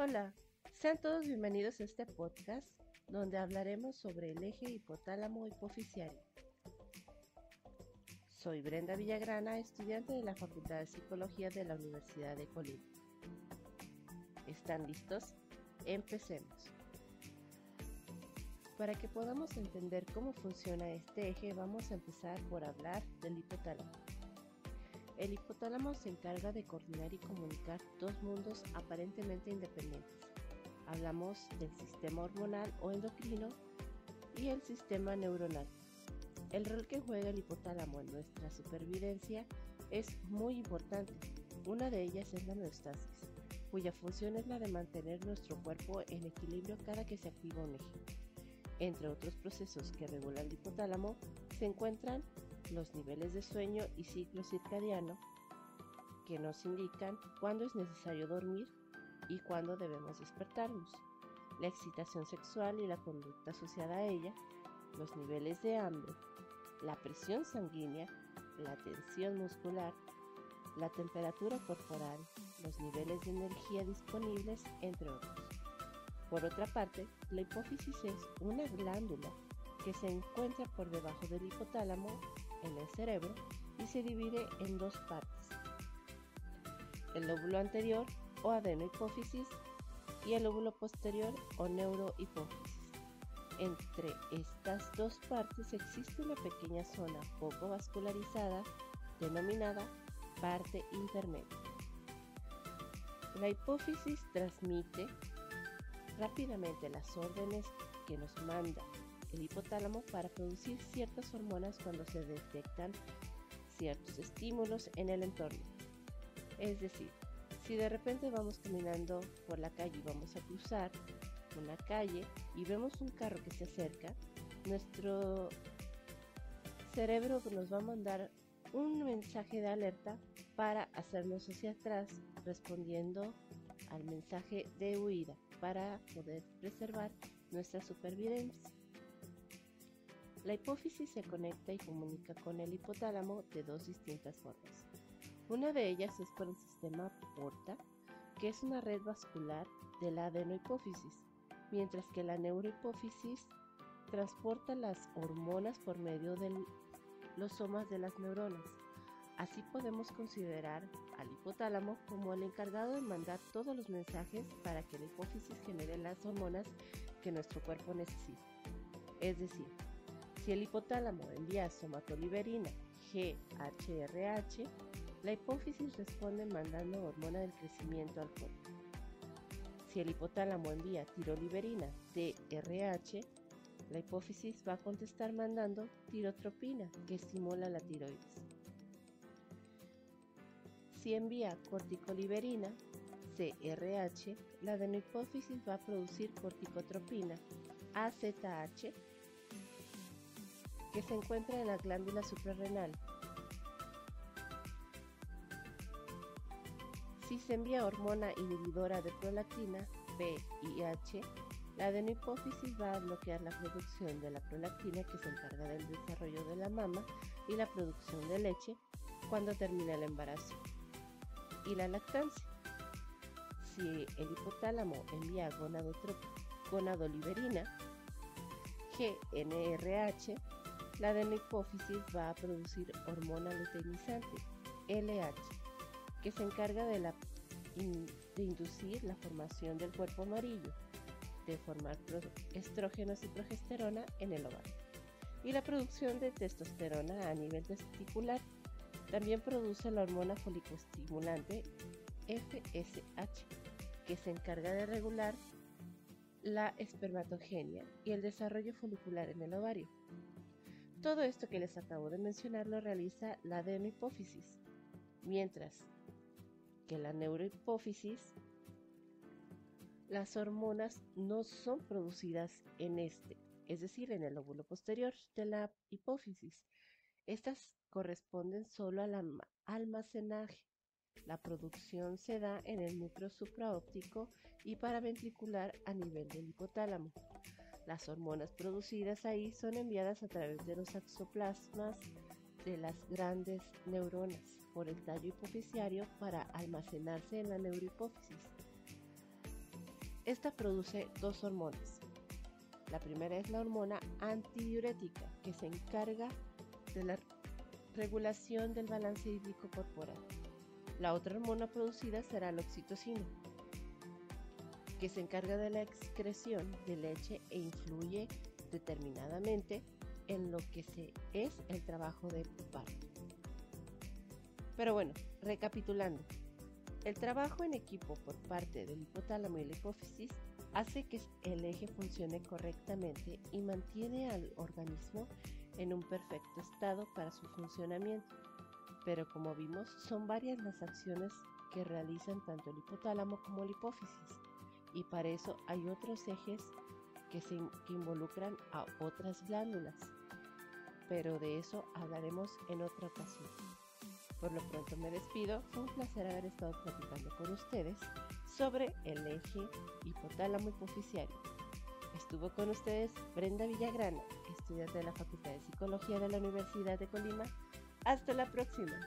Hola, sean todos bienvenidos a este podcast donde hablaremos sobre el eje hipotálamo hipoficiario. Soy Brenda Villagrana, estudiante de la Facultad de Psicología de la Universidad de Colima. ¿Están listos? Empecemos. Para que podamos entender cómo funciona este eje, vamos a empezar por hablar del hipotálamo. El hipotálamo se encarga de coordinar y comunicar dos mundos aparentemente independientes. Hablamos del sistema hormonal o endocrino y el sistema neuronal. El rol que juega el hipotálamo en nuestra supervivencia es muy importante. Una de ellas es la homeostasis, cuya función es la de mantener nuestro cuerpo en equilibrio cada que se activa un eje. Entre otros procesos que regulan el hipotálamo se encuentran los niveles de sueño y ciclo circadiano que nos indican cuándo es necesario dormir y cuándo debemos despertarnos, la excitación sexual y la conducta asociada a ella, los niveles de hambre, la presión sanguínea, la tensión muscular, la temperatura corporal, los niveles de energía disponibles, entre otros. Por otra parte, la hipófisis es una glándula que se encuentra por debajo del hipotálamo en el cerebro y se divide en dos partes. El lóbulo anterior o adenohipófisis y el lóbulo posterior o neurohipófisis. Entre estas dos partes existe una pequeña zona poco vascularizada denominada parte intermedia. La hipófisis transmite rápidamente las órdenes que nos manda el hipotálamo para producir ciertas hormonas cuando se detectan ciertos estímulos en el entorno. Es decir, si de repente vamos caminando por la calle y vamos a cruzar una calle y vemos un carro que se acerca, nuestro cerebro nos va a mandar un mensaje de alerta para hacernos hacia atrás respondiendo al mensaje de huida para poder preservar nuestra supervivencia. La hipófisis se conecta y comunica con el hipotálamo de dos distintas formas. Una de ellas es por el sistema porta, que es una red vascular de la adenohipófisis, mientras que la neurohipófisis transporta las hormonas por medio de los somas de las neuronas. Así podemos considerar al hipotálamo como el encargado de mandar todos los mensajes para que la hipófisis genere las hormonas que nuestro cuerpo necesita. Es decir, si el hipotálamo envía somatoliberina, GHRH, la hipófisis responde mandando hormona del crecimiento al cuerpo. Si el hipotálamo envía tiroliberina, TRH, la hipófisis va a contestar mandando tirotropina, que estimula la tiroides. Si envía corticoliberina, CRH, la adenohipófisis va a producir corticotropina, AZH, que se encuentra en la glándula suprarrenal. Si se envía hormona inhibidora de prolactina, VIH, la adenohipófisis va a bloquear la producción de la prolactina que se encarga del desarrollo de la mama y la producción de leche cuando termina el embarazo. Y la lactancia. Si el hipotálamo envía gonadoliberina, GNRH, la adenohipófisis va a producir hormona luteinizante, LH, que se encarga de, de inducir la formación del cuerpo amarillo, de formar estrógenos y progesterona en el ovario, y la producción de testosterona a nivel testicular. También produce la hormona folicoestimulante FSH, que se encarga de regular la espermatogenia y el desarrollo folicular en el ovario. Todo esto que les acabo de mencionar lo realiza la adenohipófisis, mientras que la neurohipófisis, las hormonas no son producidas en este, es decir, en el lóbulo posterior de la hipófisis. Estas corresponden solo al almacenaje. La producción se da en el núcleo supraóptico y paraventricular a nivel del hipotálamo. Las hormonas producidas ahí son enviadas a través de los axoplasmas de las grandes neuronas por el tallo hipoficiario para almacenarse en la neurohipófisis. Esta produce dos hormonas. La primera es la hormona antidiurética, que se encarga de la regulación del balance hídrico corporal. La otra hormona producida será la oxitocina, que se encarga de la excreción de leche e influye determinadamente en lo que se es el trabajo de parto. Pero bueno, recapitulando, el trabajo en equipo por parte del hipotálamo y la hipófisis hace que el eje funcione correctamente y mantiene al organismo en un perfecto estado para su funcionamiento. Pero como vimos, son varias las acciones que realizan tanto el hipotálamo como la hipófisis y para eso hay otros ejes que, se, involucran a otras glándulas. Pero de eso hablaremos en otra ocasión. Por lo pronto me despido. Fue un placer haber estado platicando con ustedes sobre el eje hipotálamo hipoficiario. Estuvo con ustedes Brenda Villagrana, estudiante de la Facultad de Psicología de la Universidad de Colima. Hasta la próxima.